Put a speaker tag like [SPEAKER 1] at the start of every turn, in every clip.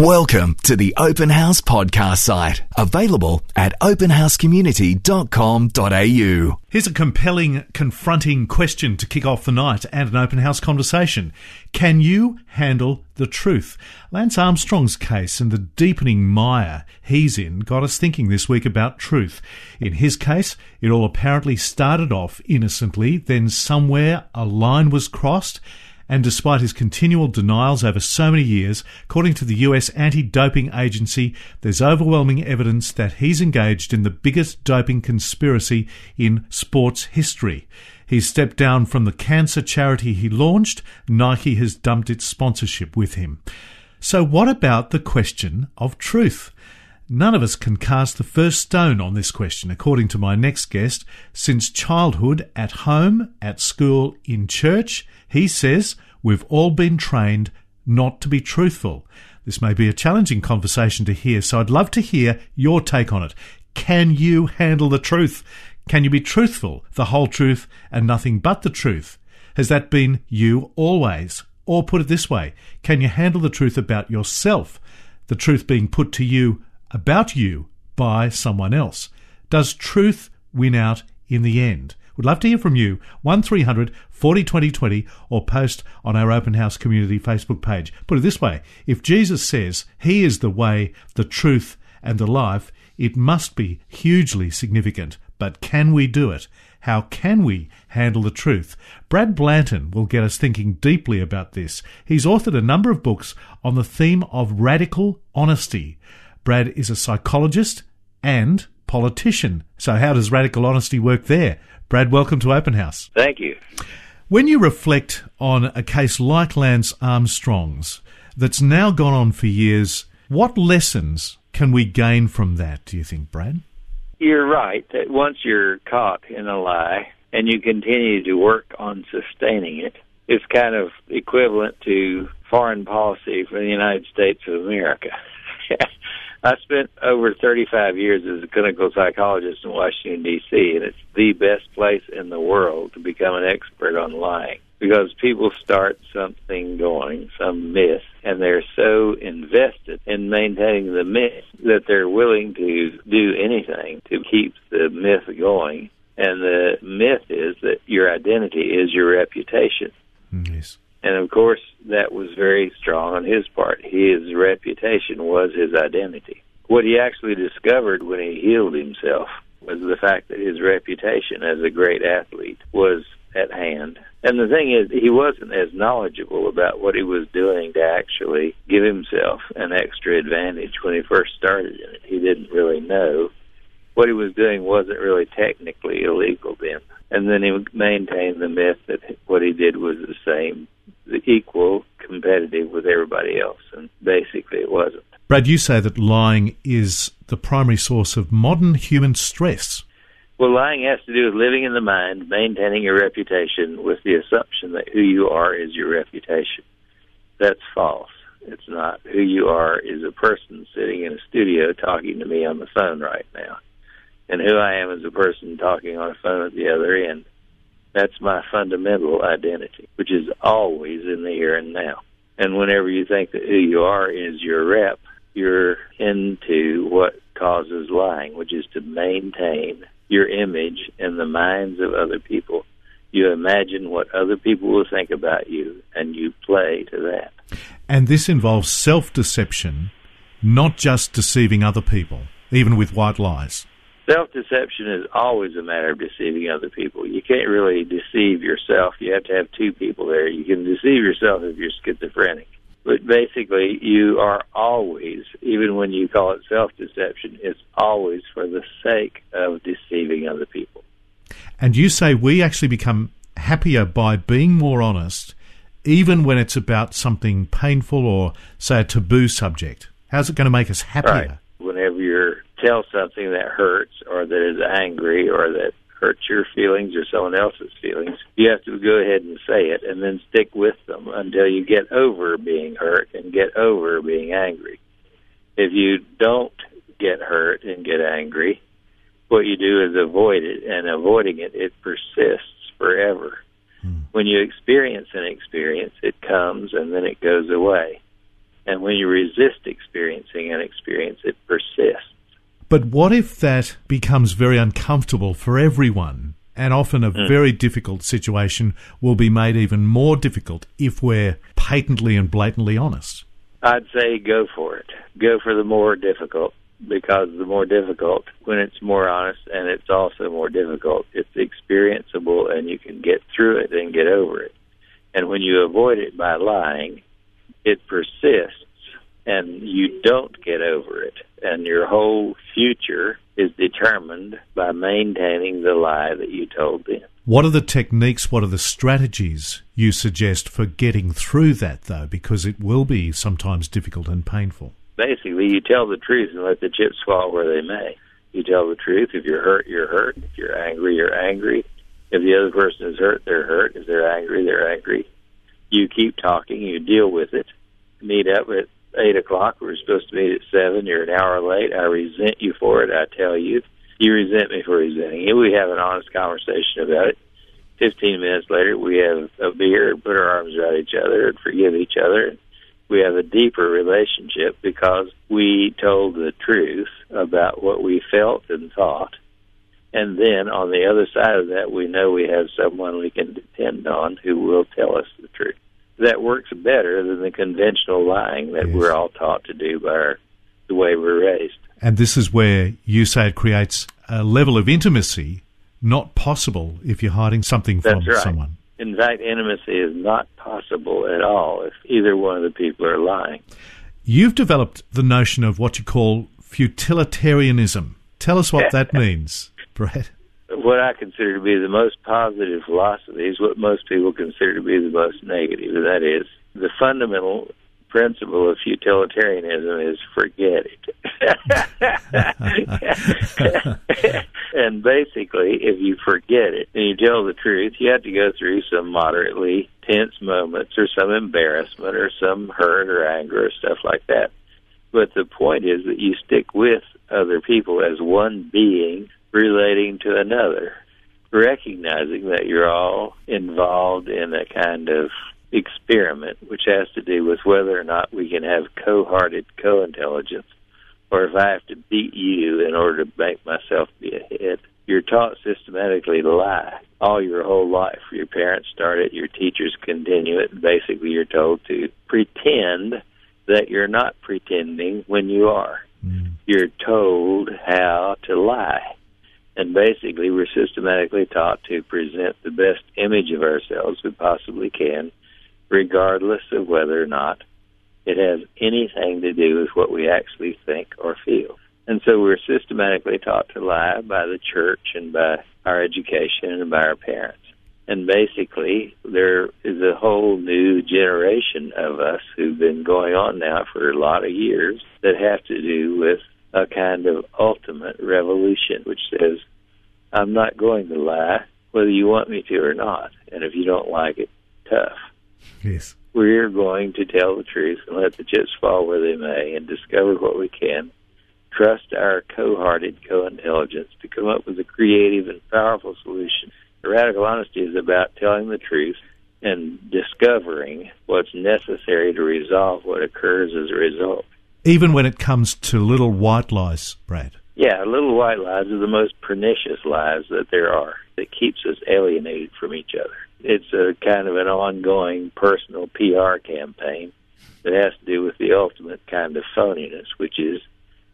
[SPEAKER 1] Welcome to the Open House podcast site, available at openhousecommunity.com.au.
[SPEAKER 2] Here's a compelling, confronting question to kick off the night and an open house conversation. Can you handle the truth? Lance Armstrong's case and the deepening mire he's in got us thinking this week about truth. In his case, it all apparently started off innocently, then somewhere a line was crossed and despite his continual denials over so many years, according to the US anti doping agency, there's overwhelming evidence that he's engaged in the biggest doping conspiracy in sports history. He's stepped down from the cancer charity he launched. Nike has dumped its sponsorship with him. So, what about the question of truth? None of us can cast the first stone on this question, according to my next guest. Since childhood, at home, at school, in church, he says we've all been trained not to be truthful. This may be a challenging conversation to hear, so I'd love to hear your take on it. Can you handle the truth? Can you be truthful, the whole truth, and nothing but the truth? Has that been you always? Or put it this way, can you handle the truth about yourself, the truth being put to you about you by someone else? Does truth win out in the end? We'd love to hear from you. 1300 40 20 20 or post on our Open House Community Facebook page. Put it this way if Jesus says he is the way, the truth, and the life, it must be hugely significant. But can we do it? How can we handle the truth? Brad Blanton will get us thinking deeply about this. He's authored a number of books on the theme of radical honesty. Brad is a psychologist and politician. So, how does radical honesty work there? Brad, welcome to Open House.
[SPEAKER 3] Thank you.
[SPEAKER 2] When you reflect on a case like Lance Armstrong's that's now gone on for years, what lessons can we gain from that, do you think, Brad?
[SPEAKER 3] You're right that once you're caught in a lie and you continue to work on sustaining it, it's kind of equivalent to foreign policy for the United States of America. I spent over 35 years as a clinical psychologist in Washington, D.C., and it's the best place in the world to become an expert on lying because people start something going, some myth, and they're so invested in maintaining the myth that they're willing to do anything to keep the myth going. And the myth is that your identity is your reputation.
[SPEAKER 2] Mm, yes.
[SPEAKER 3] And of course, that was very strong on his part. His reputation was his identity. What he actually discovered when he healed himself was the fact that his reputation as a great athlete was at hand. And the thing is, he wasn't as knowledgeable about what he was doing to actually give himself an extra advantage when he first started in it. He didn't really know. What he was doing wasn't really technically illegal then. And then he maintained the myth that what he did was the same equal competitive with everybody else, and basically it wasn't.
[SPEAKER 2] Brad, you say that lying is the primary source of modern human stress.
[SPEAKER 3] Well, lying has to do with living in the mind, maintaining your reputation with the assumption that who you are is your reputation. That's false. It's not. Who you are is a person sitting in a studio talking to me on the phone right now. And who I am is a person talking on a phone at the other end. That's my fundamental identity, which is always in the here and now. And whenever you think that who you are is your rep, you're into what causes lying, which is to maintain your image in the minds of other people. You imagine what other people will think about you, and you play to that.
[SPEAKER 2] And this involves self deception, not just deceiving other people, even with white lies.
[SPEAKER 3] Self deception is always a matter of deceiving other people. You can't really deceive yourself. You have to have two people there. You can deceive yourself if you're schizophrenic. But basically, you are always, even when you call it self deception, it's always for the sake of deceiving other people.
[SPEAKER 2] And you say we actually become happier by being more honest, even when it's about something painful or, say, a taboo subject. How's it going to make us happier?
[SPEAKER 3] Right. Tell something that hurts or that is angry or that hurts your feelings or someone else's feelings, you have to go ahead and say it and then stick with them until you get over being hurt and get over being angry. If you don't get hurt and get angry, what you do is avoid it, and avoiding it, it persists forever. Hmm. When you experience an experience, it comes and then it goes away. And when you resist experiencing an experience, it persists.
[SPEAKER 2] But what if that becomes very uncomfortable for everyone? And often a
[SPEAKER 3] Mm.
[SPEAKER 2] very difficult situation will be made even more difficult if we're patently and blatantly honest.
[SPEAKER 3] I'd say go for it. Go for the more difficult because the more difficult, when it's more honest and it's also more difficult, it's experienceable and you can get through it and get over it. And when you avoid it by lying, it persists and you don't get over it. And your whole future is determined by maintaining the lie that you told them.
[SPEAKER 2] What are the techniques, what are the strategies you suggest for getting through that, though? Because it will be sometimes difficult and painful.
[SPEAKER 3] basically you tell the truth and let the chips fall where they may. You tell the truth. If you're hurt, you're hurt. If you're angry, you're angry. If the other person is hurt, they're hurt. If they're angry, they're angry. You keep talking. You deal with it. Meet up at eight o'clock. We're supposed to meet at seven. You're an hour late. I resent you for it. I tell you. You resent me for resenting you. We have an honest conversation about it. Fifteen minutes later, we have a beer and put our arms around each other and forgive each other we have a deeper relationship because we told the truth about what we felt and thought. And then on the other side of that, we know we have someone we can depend on who will tell us the truth. That works better than the conventional lying that
[SPEAKER 2] Yes.
[SPEAKER 3] we're all taught to do by our, the way we're raised.
[SPEAKER 2] And this is where you say it creates a level of intimacy not possible if you're hiding something from
[SPEAKER 3] That's right.
[SPEAKER 2] someone.
[SPEAKER 3] In fact, intimacy is not possible at all if either one of the people are lying.
[SPEAKER 2] You've developed the notion of what you call futilitarianism. Tell us what that means, Brett.
[SPEAKER 3] What I consider to be the most positive philosophy is what most people consider to be the most negative, and that is the fundamental principle of futilitarianism is forget it. and basically, if you forget it and you tell the truth, you have to go through some moderately tense moments or some embarrassment or some hurt or anger or stuff like that. But the point is that you stick with other people as one being relating to another, recognizing that you're all involved in a kind of experiment, which has to do with whether or not we can have co-hearted co-intelligence, or if I have to beat you in order to make myself be ahead. You're taught systematically to lie all your whole life. Your parents start it, your teachers continue it, and basically you're told to pretend that you're not pretending when you are.
[SPEAKER 2] Mm.
[SPEAKER 3] You're told how to lie. And basically, we're systematically taught to present the best image of ourselves we possibly can, regardless of whether or not it has anything to do with what we actually think or feel. And so we're systematically taught to lie by the church and by our education and by our parents. And basically, there is a whole new generation of us who've been going on now for a lot of years that have to do with a kind of ultimate revolution, which says, I'm not going to lie, whether you want me to or not. And if you don't like it, tough.
[SPEAKER 2] Yes.
[SPEAKER 3] We're going to tell the truth and let the chips fall where they may and discover what we can. Trust our co-hearted co-intelligence to come up with a creative and powerful solution. Radical honesty is about telling the truth and discovering what's necessary to resolve what occurs as a result.
[SPEAKER 2] Even when it comes to little white lies, Brad.
[SPEAKER 3] Yeah, little white lies are the most pernicious lies that there are. That keeps us alienated from each other. It's a kind of an ongoing personal PR campaign that has to do with the ultimate kind of phoniness, which is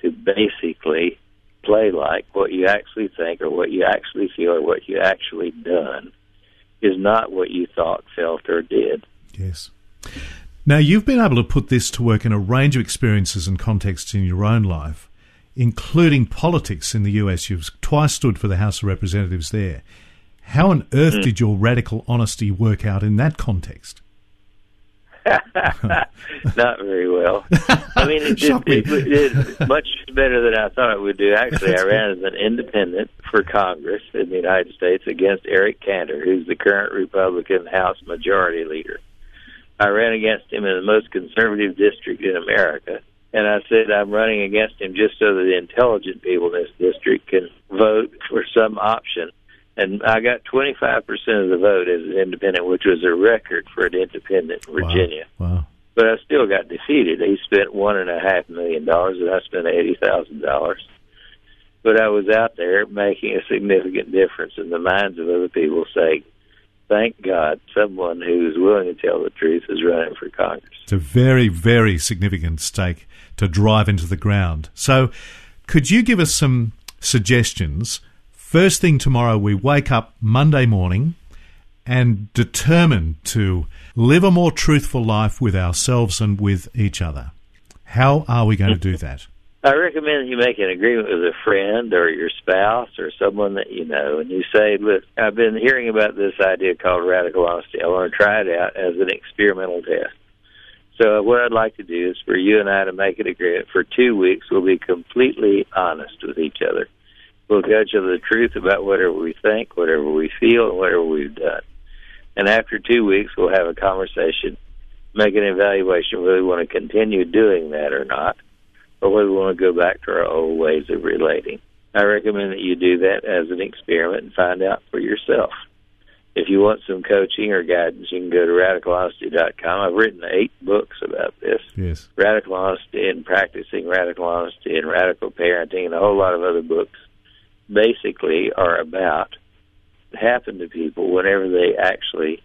[SPEAKER 3] to basically play like what you actually think or what you actually feel or what you actually done is not what you thought, felt, or did.
[SPEAKER 2] Yes. Now, you've been able to put this to work in a range of experiences and contexts in your own life, including politics in the US. You've twice stood for the House of Representatives there. How on earth
[SPEAKER 3] Mm.
[SPEAKER 2] did your radical honesty work out in that context?
[SPEAKER 3] Not very well. I mean, it did,
[SPEAKER 2] me.
[SPEAKER 3] it, it did much better than I thought it would do. Actually, I ran as an independent for Congress in the United States against Eric Cantor, who's the current Republican House Majority Leader. I ran against him in the most conservative district in America, and I said I'm running against him just so that the intelligent people in this district can vote for some option. And I got 25% of the vote as an independent, which was a record for an independent in Virginia.
[SPEAKER 2] Wow. wow.
[SPEAKER 3] but I still got defeated. He spent one and a half million dollars, and I spent eighty thousand dollars. But I was out there making a significant difference in the minds of other people, saying, "Thank God, someone who's willing to tell the truth is running for Congress."
[SPEAKER 2] It's a very, very significant stake to drive into the ground. So, could you give us some suggestions? First thing tomorrow, we wake up Monday morning and determined to live a more truthful life with ourselves and with each other. How are we going to do that?
[SPEAKER 3] I recommend you make an agreement with a friend or your spouse or someone that you know, and you say, "Look, I've been hearing about this idea called radical honesty. I want to try it out as an experimental test." So, what I'd like to do is for you and I to make an agreement for two weeks. We'll be completely honest with each other. We'll tell each other the truth about whatever we think, whatever we feel, and whatever we've done. And after two weeks, we'll have a conversation, make an evaluation whether we want to continue doing that or not, or whether we want to go back to our old ways of relating. I recommend that you do that as an experiment and find out for yourself. If you want some coaching or guidance, you can go to radicalhonesty.com. I've written eight books about this.
[SPEAKER 2] Yes.
[SPEAKER 3] Radical Honesty and Practicing Radical Honesty and Radical Parenting and a whole lot of other books basically are about happened to people whenever they actually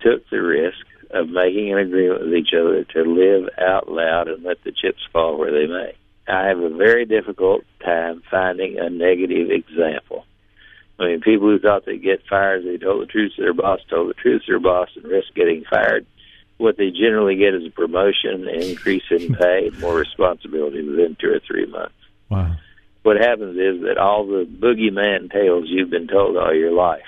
[SPEAKER 3] took the risk of making an agreement with each other to live out loud and let the chips fall where they may. I have a very difficult time finding a negative example. I mean, people who thought they'd get fired, they told the truth to their boss, told the truth to their boss, and risk getting fired. What they generally get is a promotion, an increase in pay, more responsibility within two or three months.
[SPEAKER 2] Wow.
[SPEAKER 3] What happens is that all the boogeyman tales you've been told all your life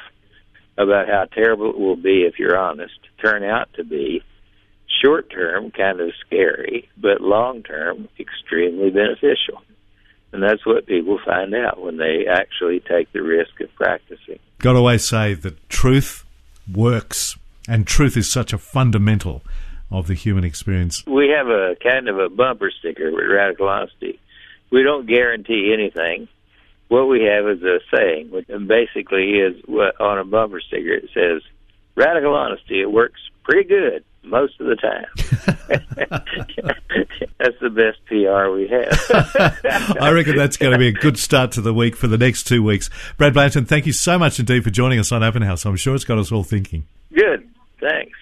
[SPEAKER 3] about how terrible it will be if you're honest turn out to be short term kind of scary, but long term extremely beneficial. And that's what people find out when they actually take the risk of practicing.
[SPEAKER 2] Got to always say that truth works, and truth is such a fundamental of the human experience.
[SPEAKER 3] We have a kind of a bumper sticker with radical honesty. We don't guarantee anything. What we have is a saying, which basically is what on a bumper sticker it says, "Radical honesty. It works pretty good most of the time." that's the best PR we have.
[SPEAKER 2] I reckon that's going to be a good start to the week for the next two weeks. Brad Blanton, thank you so much indeed for joining us on Open House. I'm sure it's got us all thinking.
[SPEAKER 3] Good.